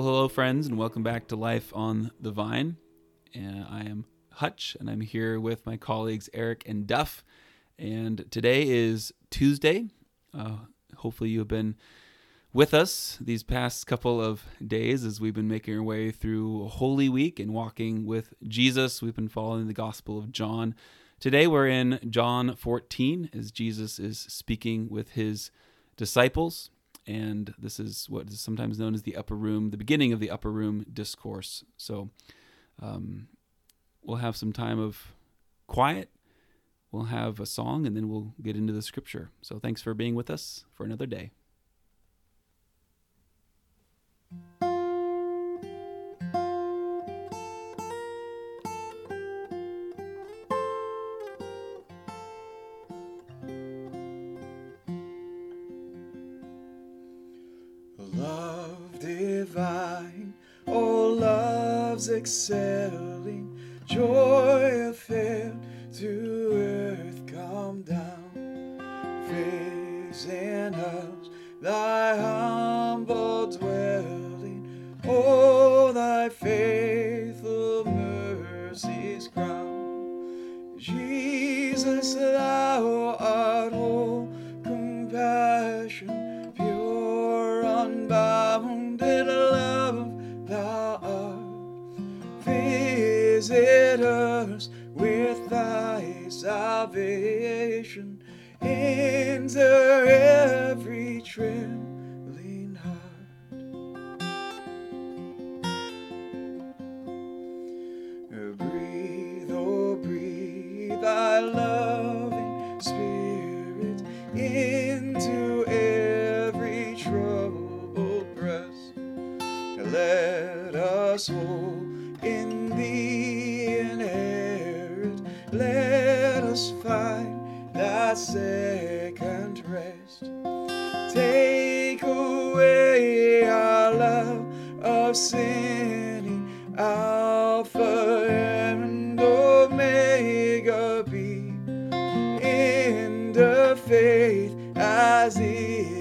Well, hello, friends, and welcome back to Life on the Vine. Uh, I am Hutch, and I'm here with my colleagues Eric and Duff. And today is Tuesday. Uh, hopefully, you have been with us these past couple of days as we've been making our way through Holy Week and walking with Jesus. We've been following the Gospel of John. Today, we're in John 14 as Jesus is speaking with his disciples and this is what is sometimes known as the upper room, the beginning of the upper room discourse. So um, we'll have some time of quiet. We'll have a song, and then we'll get into the scripture. So thanks for being with us for another day. Excelling joy affair to earth come down praising us thy humble dwelling. Oh thy faithful mercies crown. Jesus thou art all compassion pure unbounded salvation. Enter every trembling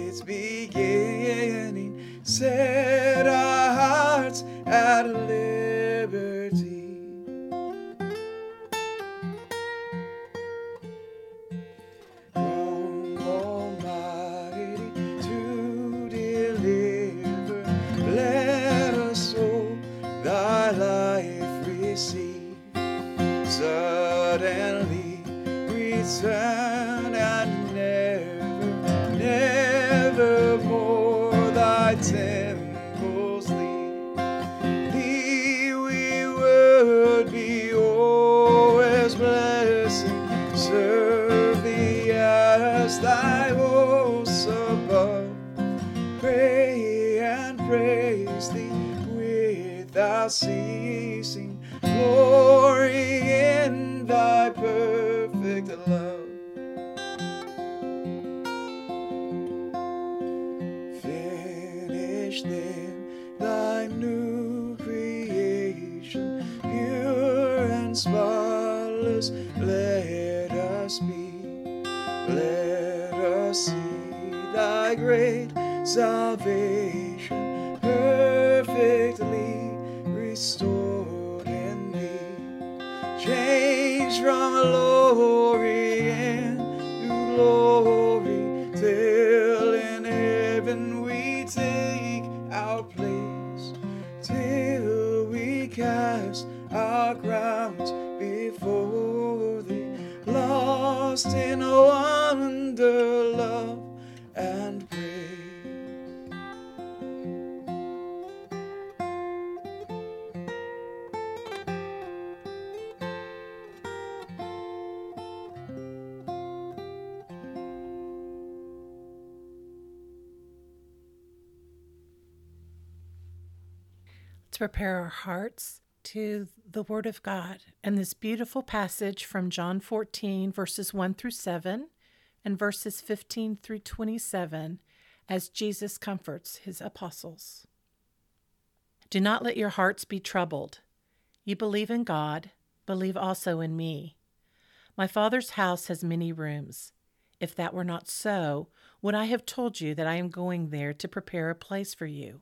its beginning. Set our hearts at Finish then thy new creation, pure and spotless. Let us be. Let us see thy great salvation prepare our hearts to the Word of God and this beautiful passage from John 14, verses 1 through 7, and verses 15 through 27, as Jesus comforts his apostles. Do not let your hearts be troubled. You believe in God, believe also in me. My Father's house has many rooms. If that were not so, would I have told you that I am going there to prepare a place for you?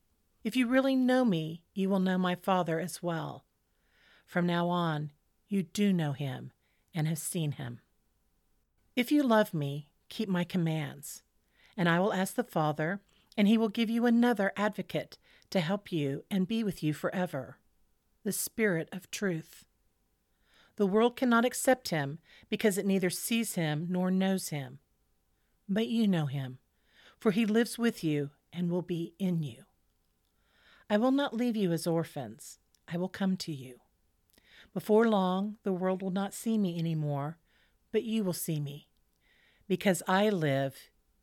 If you really know me, you will know my Father as well. From now on, you do know him and have seen him. If you love me, keep my commands, and I will ask the Father, and he will give you another advocate to help you and be with you forever the Spirit of truth. The world cannot accept him because it neither sees him nor knows him. But you know him, for he lives with you and will be in you. I will not leave you as orphans, I will come to you. Before long, the world will not see me any more, but you will see me. Because I live,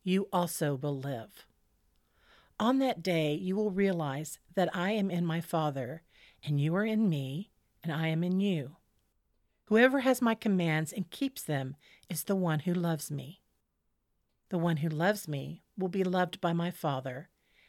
you also will live. On that day, you will realize that I am in my Father, and you are in me, and I am in you. Whoever has my commands and keeps them is the one who loves me. The one who loves me will be loved by my Father,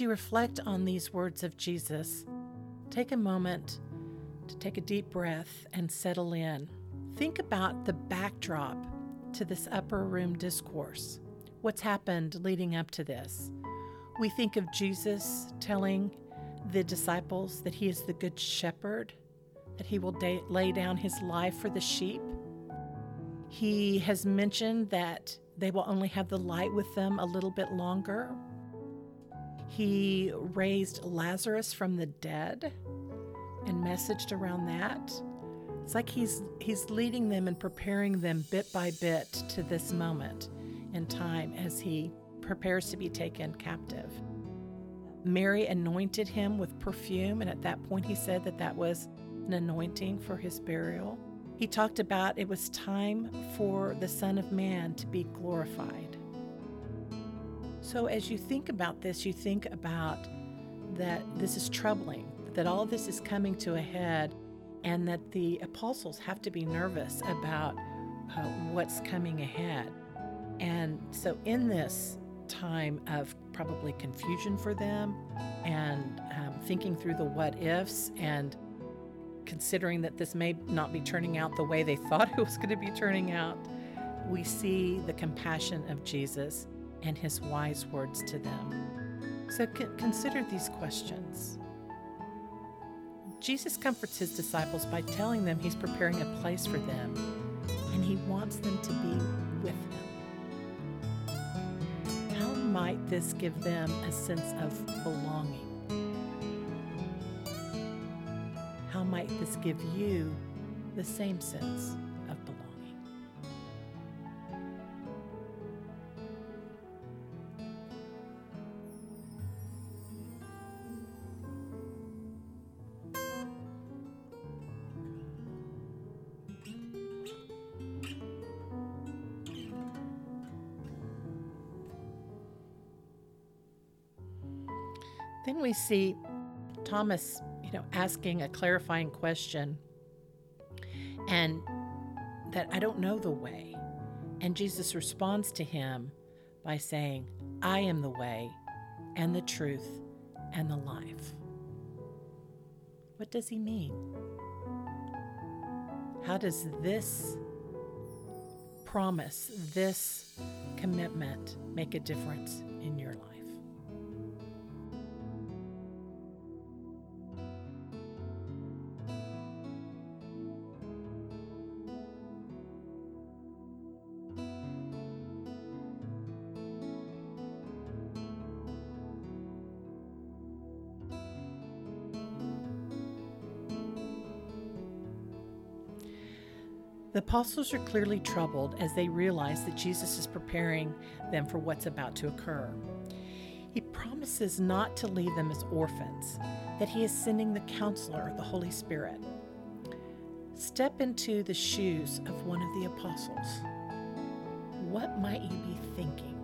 You reflect on these words of Jesus, take a moment to take a deep breath and settle in. Think about the backdrop to this upper room discourse. What's happened leading up to this? We think of Jesus telling the disciples that he is the good shepherd, that he will da- lay down his life for the sheep. He has mentioned that they will only have the light with them a little bit longer, he raised Lazarus from the dead and messaged around that. It's like he's he's leading them and preparing them bit by bit to this moment in time as he prepares to be taken captive. Mary anointed him with perfume, and at that point he said that that was an anointing for his burial. He talked about it was time for the Son of Man to be glorified. So, as you think about this, you think about that this is troubling, that all this is coming to a head, and that the apostles have to be nervous about uh, what's coming ahead. And so, in this time of probably confusion for them and um, thinking through the what ifs and considering that this may not be turning out the way they thought it was going to be turning out, we see the compassion of Jesus and his wise words to them. So consider these questions. Jesus comforts his disciples by telling them he's preparing a place for them and he wants them to be with him. How might this give them a sense of belonging? How might this give you the same sense we see Thomas, you know, asking a clarifying question and that I don't know the way. And Jesus responds to him by saying, I am the way and the truth and the life. What does he mean? How does this promise, this commitment make a difference apostles are clearly troubled as they realize that Jesus is preparing them for what's about to occur. He promises not to leave them as orphans, that He is sending the counselor, the Holy Spirit. Step into the shoes of one of the apostles. What might you be thinking?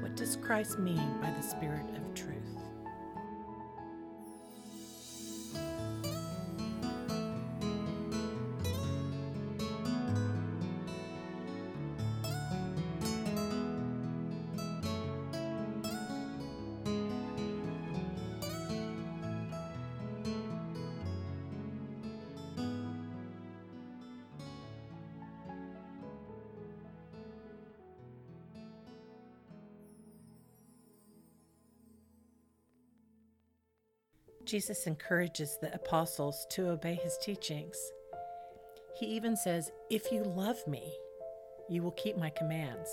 What does Christ mean by the Spirit of truth? Jesus encourages the apostles to obey his teachings. He even says, If you love me, you will keep my commands.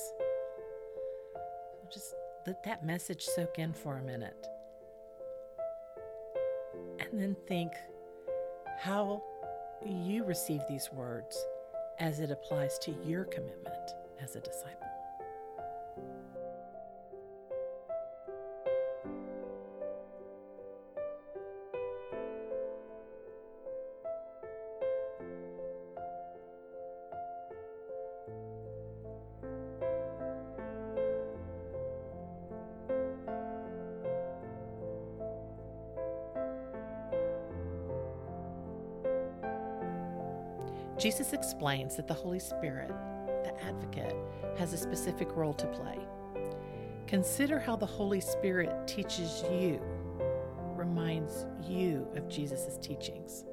Just let that message soak in for a minute. And then think how you receive these words as it applies to your commitment as a disciple. Jesus explains that the Holy Spirit, the advocate, has a specific role to play. Consider how the Holy Spirit teaches you, reminds you of Jesus' teachings,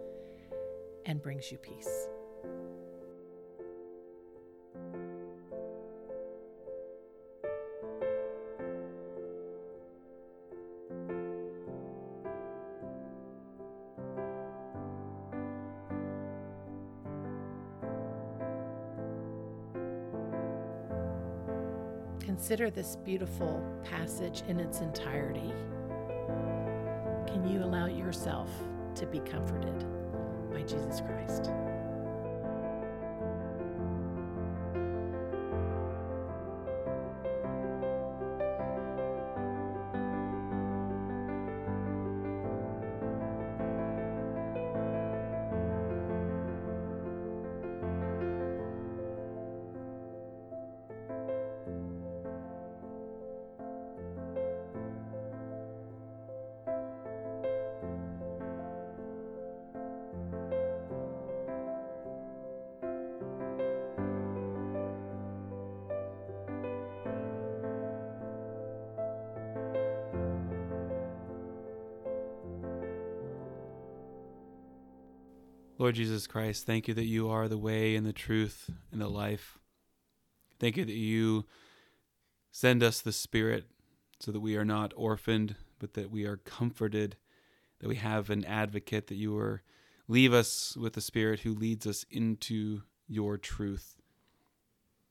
and brings you peace. Consider this beautiful passage in its entirety. Can you allow yourself to be comforted by Jesus Christ? Lord Jesus Christ, thank you that you are the way and the truth and the life. Thank you that you send us the Spirit so that we are not orphaned, but that we are comforted, that we have an advocate, that you are leave us with the Spirit who leads us into your truth.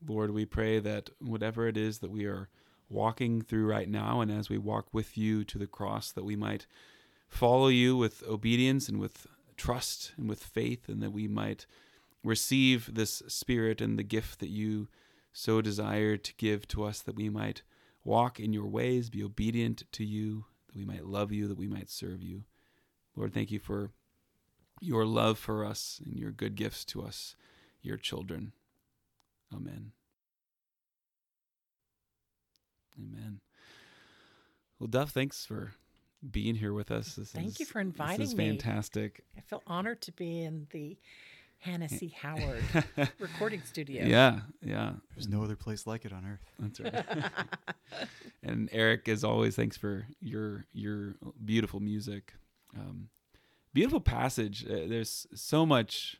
Lord, we pray that whatever it is that we are walking through right now, and as we walk with you to the cross, that we might follow you with obedience and with trust and with faith, and that we might receive this Spirit and the gift that you so desire to give to us, that we might walk in your ways, be obedient to you, that we might love you, that we might serve you. Lord, thank you for your love for us and your good gifts to us, your children. Amen. Amen. Well, Duff, thanks for being here with us. This Thank is, you for This is inviting me. fantastic. I feel honored to be in the Hannah C. Howard recording studio. Yeah, yeah, There's no other place like it on earth. that's right. and Eric, as always, thanks for your your beautiful music. Um, beautiful passage. Uh, there's so much,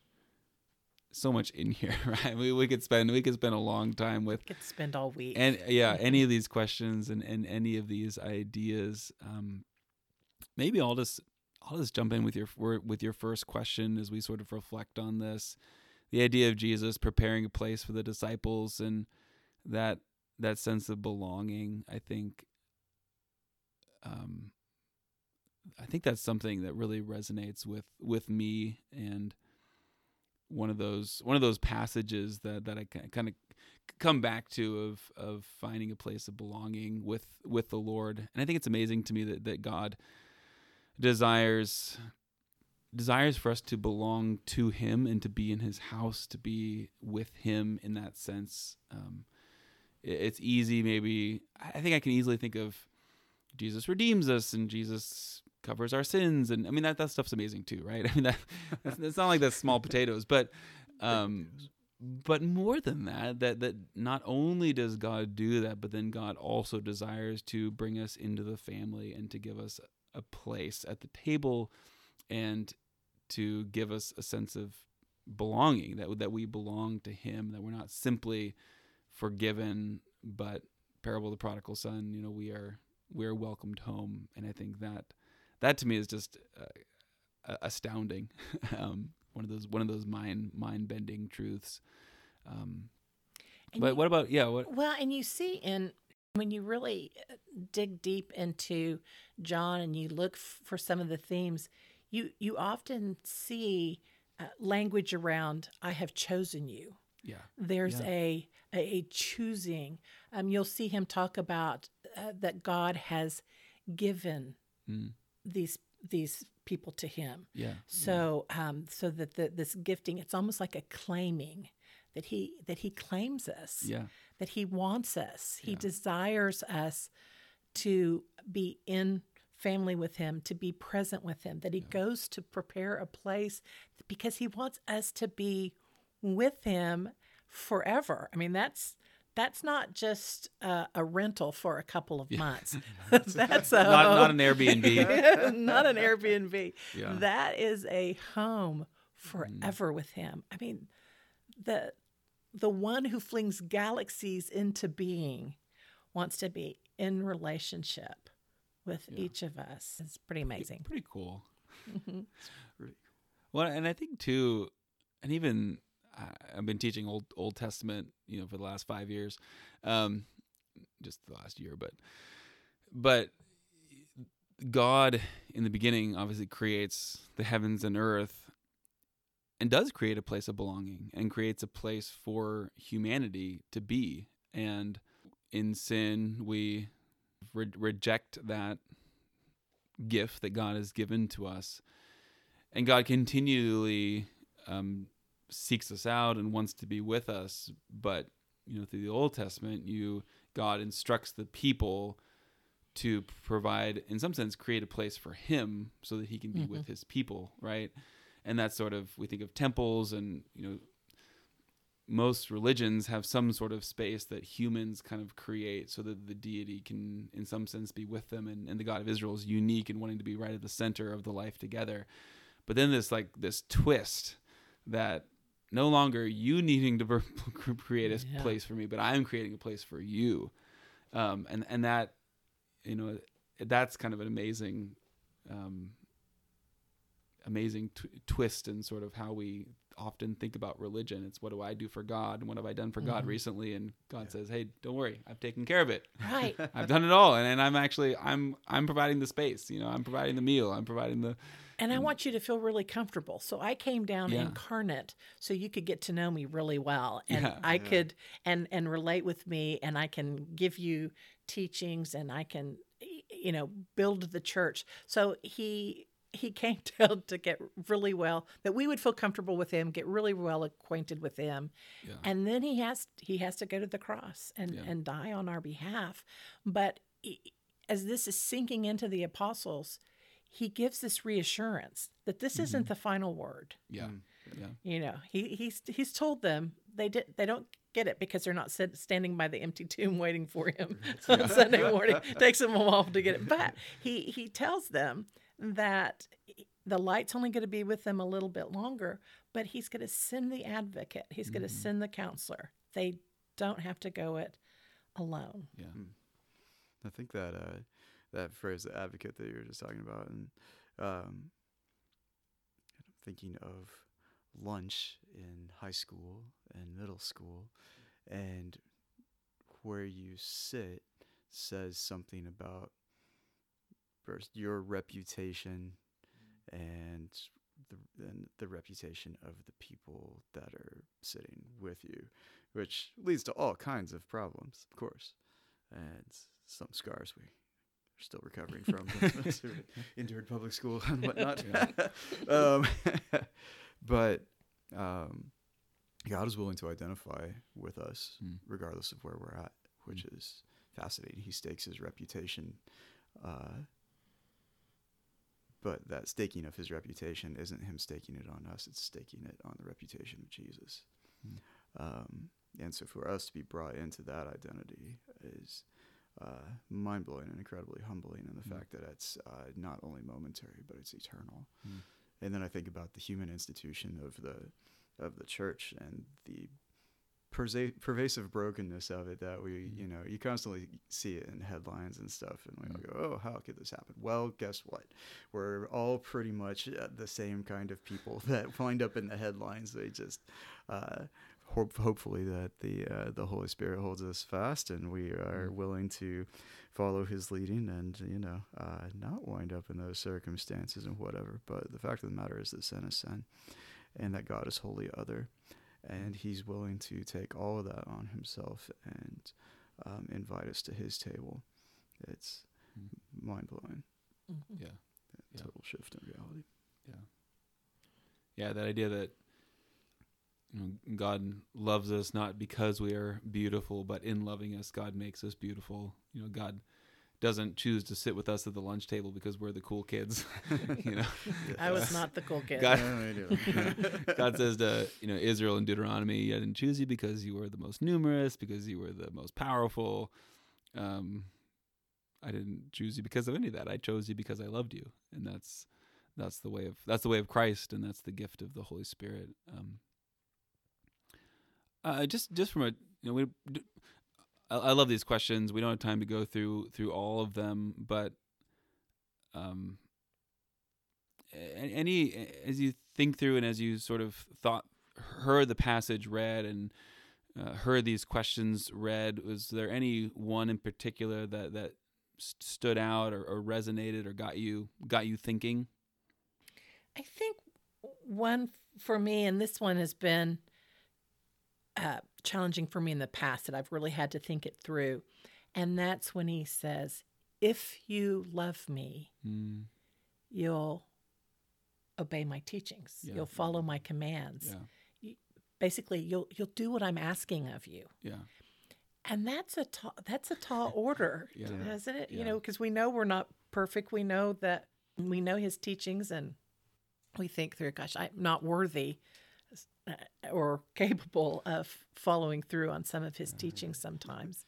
so much in here. Right? We we could spend we could spend a long time with Could spend all week. and yeah any of these questions and, and any of these ideas um maybe i'll just i'll just jump in with your with your first question as we sort of reflect on this the idea of jesus preparing a place for the disciples and that that sense of belonging i think um i think that's something that really resonates with with me and one of those one of those passages that that I kind of come back to of of finding a place of belonging with with the Lord. And I think it's amazing to me that that God desires desires for us to belong to him and to be in his house to be with him in that sense. Um, it- it's easy maybe i think i can easily think of jesus redeems us and jesus covers our sins. And i mean that that stuff's amazing too right? I mean that it's not like that's small potatoes but um but more than that that that not only does god do that but then god also desires to bring us into the family and to give us a place at the table and to give us a sense of belonging that that we belong to him that we're not simply forgiven but parable of the prodigal son you know we are we are welcomed home. And i think that that to me is just uh, astounding. Um, one of those one of those mind mind bending truths. Um, And but you- what about yeah what Well, and you see in when you really uh, dig deep into John and you look f- for some of the themes, you you often see uh, language around "I have chosen you." yeah There's Yeah. a, a a choosing. Um, you'll see him talk about uh, that God has given Mm. these these people to him. yeah So, um, so that the, this gifting, it's almost like a claiming that he that he claims us, yeah that he wants us, he Yeah. desires us to be in family with him, to be present with him. That he goes to prepare a place because he wants us to be with him forever. I mean, that's that's not just uh, a rental for a couple of months. that's a not, not an airbnb not an Airbnb. Yeah. Mm. That is a home forever with him. I mean, the the one who flings galaxies into being wants to be in relationship with each of us. It's pretty amazing. pretty cool. Mm-hmm. Really Well, and I think too, and even I- I've been teaching old Old Testament, you know, for the last five years, um, just the last year, but but God in the beginning obviously creates the heavens and earth, and does create a place of belonging and creates a place for humanity to be. And in sin, we re- reject that gift that God has given to us. And God continually um, seeks us out and wants to be with us. But you know, through the Old Testament, you God instructs the people to provide, in some sense, create a place for Him so that He can be with His people, right? And that's sort of we think of temples and you know most religions have some sort of space that humans kind of create so that the deity can in some sense be with them. And, and the god of israel is unique in wanting to be right at the center of the life together. But then this like this twist that no longer you needing to create a Yeah. place for me but i'm creating a place for you. Um, and and that you know that's kind of an amazing um, amazing tw- twist in sort of how we often think about religion. It's what do I do for God and what have I done for God mm-hmm. recently? And God says, "Hey, don't worry, I've taken care of it. Right. I've done it all, and, and I'm actually I'm I'm providing the space. You know, I'm providing the meal. I'm providing the And I want you to feel really comfortable. So I came down Yeah. incarnate so you could get to know me really well and Yeah. I could and and relate with me and I can give you teachings and I can you know build the church. So he he came down to get really well that we would feel comfortable with him, get really well acquainted with him. Yeah. And then he has he has to go to the cross and Yeah. and die on our behalf. But he- as this is sinking into the apostles, he gives this reassurance that this isn't mm-hmm. the final word. Yeah. Mm. Yeah. You know, he he's he's told them they did they don't get it because they're not sit, standing by the empty tomb waiting for him on Sunday morning. Takes them a while to get it, but he he tells them that the light's only going to be with them a little bit longer, but he's going to send the advocate. He's going to send the counselor. They don't have to go it alone. Yeah. I think that uh, that phrase, the advocate that you were just talking about, and um, I'm thinking of lunch in high school and middle school, and where you sit says something about first your reputation and the and the reputation of the people that are sitting with you, which leads to all kinds of problems, of course, and some scars we are still recovering from endured public school and whatnot. um, but um, God is willing to identify with us, Mm. regardless of where we're at, which is fascinating. He stakes his reputation. Uh, but that staking of his reputation isn't him staking it on us, it's staking it on the reputation of Jesus. Mm. Um, and so for us to be brought into that identity is uh, mind blowing and incredibly humbling in the Mm. fact that it's uh, not only momentary, but it's eternal. Mm. And then I think about the human institution of the of the church and the persa- pervasive brokenness of it that we, Mm. you know, you constantly see it in headlines and stuff, and we all go, "Oh, how could this happen?" Well, guess what? We're all pretty much uh, the same kind of people that wind up in the headlines. They just uh, hope, hopefully that the uh, the Holy Spirit holds us fast, and we are Mm. willing to follow His leading, and you know, uh, not wind up in those circumstances and whatever. But the fact of the matter is that sin is sin, and that God is wholly other, and He's willing to take all of that on Himself and um, invite us to His table. It's Mm. mind blowing. Mhm. Yeah. Yeah. Total shift in reality. Yeah. Yeah, that idea that you know, God loves us not because we are beautiful, but in loving us, God makes us beautiful. You know, God doesn't choose to sit with us at the lunch table because we're the cool kids. you know, I was not the cool kid. God- Yeah, I do. God says to you know Israel in Deuteronomy, "I didn't choose you because you were the most numerous, because you were the most powerful. Um, I didn't choose you because of any of that. I chose you because I loved you, and that's that's the way of that's the way of Christ, and that's the gift of the Holy Spirit. Um, uh, just just from a you know we. I I love these questions. We don't have time to go through through all of them, but um, any as you think through and as you sort of thought heard the passage read and uh, heard these questions read was there any one in particular that that st- stood out or, or resonated or got you got you thinking I think one for me, and this one has been uh, challenging for me in the past that I've really had to think it through. And that's when he says, If you love me, mm, you'll obey my teachings, Yeah. you'll follow my commands. yeah Basically, you'll you'll do what I'm asking of you. yeah And that's a tall, that's a tall order, Yeah. isn't it? You know, because we know we're not perfect. We know that we know his teachings, and we think through, gosh, I'm not worthy Uh, or capable of following through on some of his mm-hmm. teachings sometimes.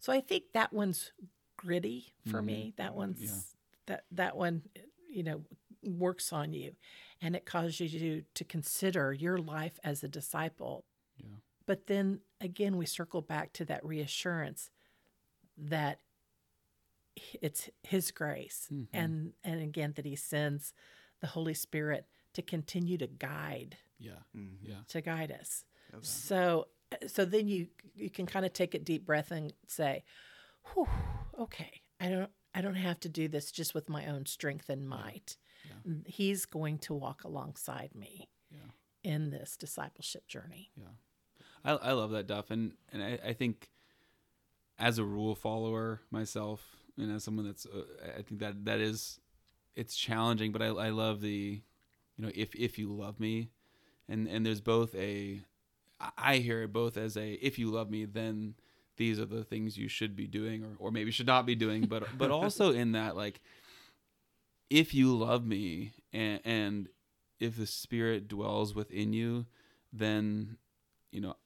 So I think that one's gritty for me. Mm-hmm. That one's Yeah. that that one, you know, works on you, and it causes you to consider your life as a disciple yeah but then again, we circle back to that reassurance that it's His grace, Mhm. and and again that He sends the Holy Spirit to continue to guide yeah Mhm. yeah to guide us. Love that. So so then you you can kind of take a deep breath and say, Whew, "Okay, I don't I don't have to do this just with my own strength and might. Yeah. He's going to walk alongside me yeah in this discipleship journey." Yeah, I I love that Duff, and and I, I think as a rule follower myself, and as someone that's uh, I think that that is it's challenging, but I I love the you know if if you love me, and and there's both a I hear it both as a if you love me then these are the things you should be doing or, or maybe should not be doing but but also in that like if you love me and, and if the spirit dwells within you then you know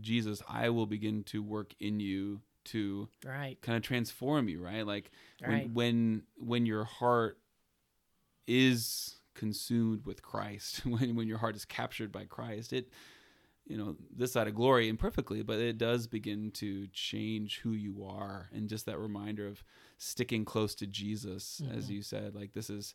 jesus i will begin to work in you to Right. kind of transform you right like Right. when when when your heart is consumed with christ when when your heart is captured by christ it you know this side of glory imperfectly but it does begin to change who you are. And just that reminder of sticking close to jesus as you said like this is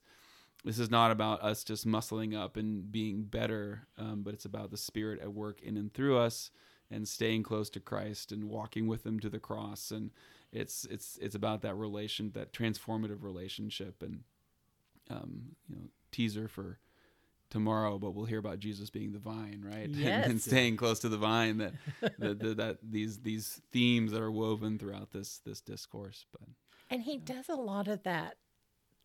this is not about us just muscling up and being better um, but it's about the spirit at work in and through us and staying close to christ and walking with him to the cross. And it's it's it's about that relation that transformative relationship. And um, you know teaser for tomorrow but we'll hear about jesus being the vine right and, and staying close to the vine that that, that that these these themes that are woven throughout this this discourse but And he does a lot of that.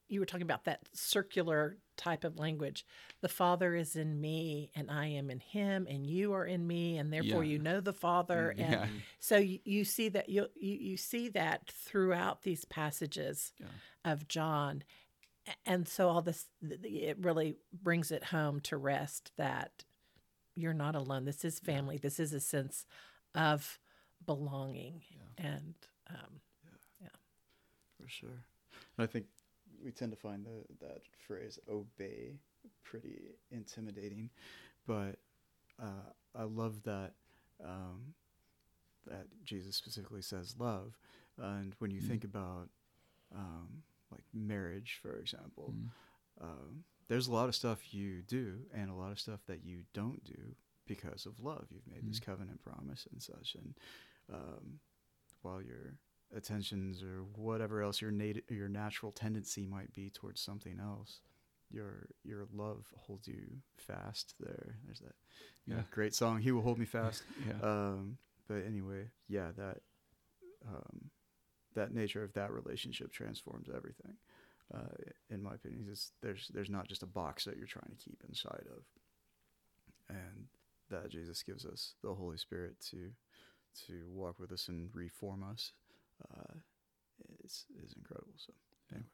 You were talking about that circular type of language. The Father is in me, and I am in him, and you are in me, and therefore Yeah. you know the Father. Mm, and yeah so you, you see that you, you you see that throughout these passages Yeah. of John, and so all this th- th- it really brings it home to rest that you're not alone. This is family. This is a sense of belonging, and um, for sure. And I think we tend to find the, that phrase "obey" pretty intimidating, but uh, I love that um, that Jesus specifically says love. And when you Mm. think about um, like marriage, for example, Mm. um, there's a lot of stuff you do and a lot of stuff that you don't do because of love. You've made this Mm. covenant promise and such, and um, while your attentions or whatever else your nat- your natural tendency might be towards something else, your your love holds you fast. There, there's that yeah. Yeah. great song. He will hold me fast. yeah Um, but anyway, yeah, that um, that nature of that relationship transforms everything. Uh, in my opinion, it's, there's there's not just a box that you're trying to keep inside of, and that Jesus gives us the Holy Spirit to to walk with us and reform us. Uh, is is incredible. So anyway.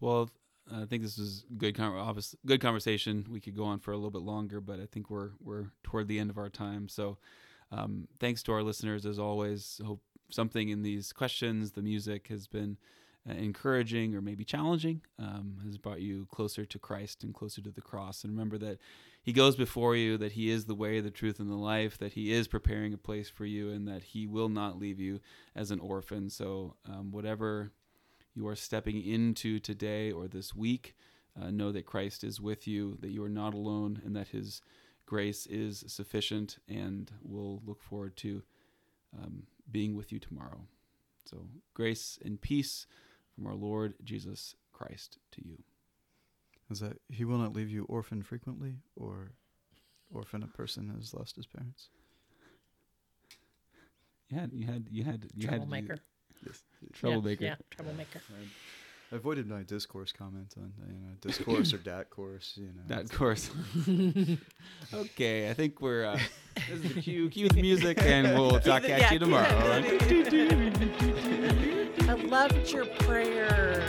Well, I think this is good. Con- good conversation. We could go on for a little bit longer, but I think we're we're toward the end of our time. So, um, thanks to our listeners as always. Hope something in these questions, the music has been uh, encouraging or maybe challenging. Um, has brought you closer to Christ and closer to the cross. And remember that He goes before you. That He is the way, the truth, and the life. That He is preparing a place for you, and that He will not leave you as an orphan. So, um, whatever you are stepping into today or this week, uh, know that Christ is with you, that you are not alone, and that His grace is sufficient, and we'll look forward to um, being with you tomorrow. So, grace and peace from our Lord Jesus Christ to you. is that He will not leave you orphan frequently, or orphan a person who has lost his parents. You had, you had, you had, you had troublemaker. Yes. troublemaker. Yeah, yeah, troublemaker. I avoided my discourse comment on you know discourse or dat course. You know That course. okay, I think we're. Uh, this is the cue. Cue the music, and we'll talk Yeah, at you tomorrow. yeah. all right? I loved your prayer.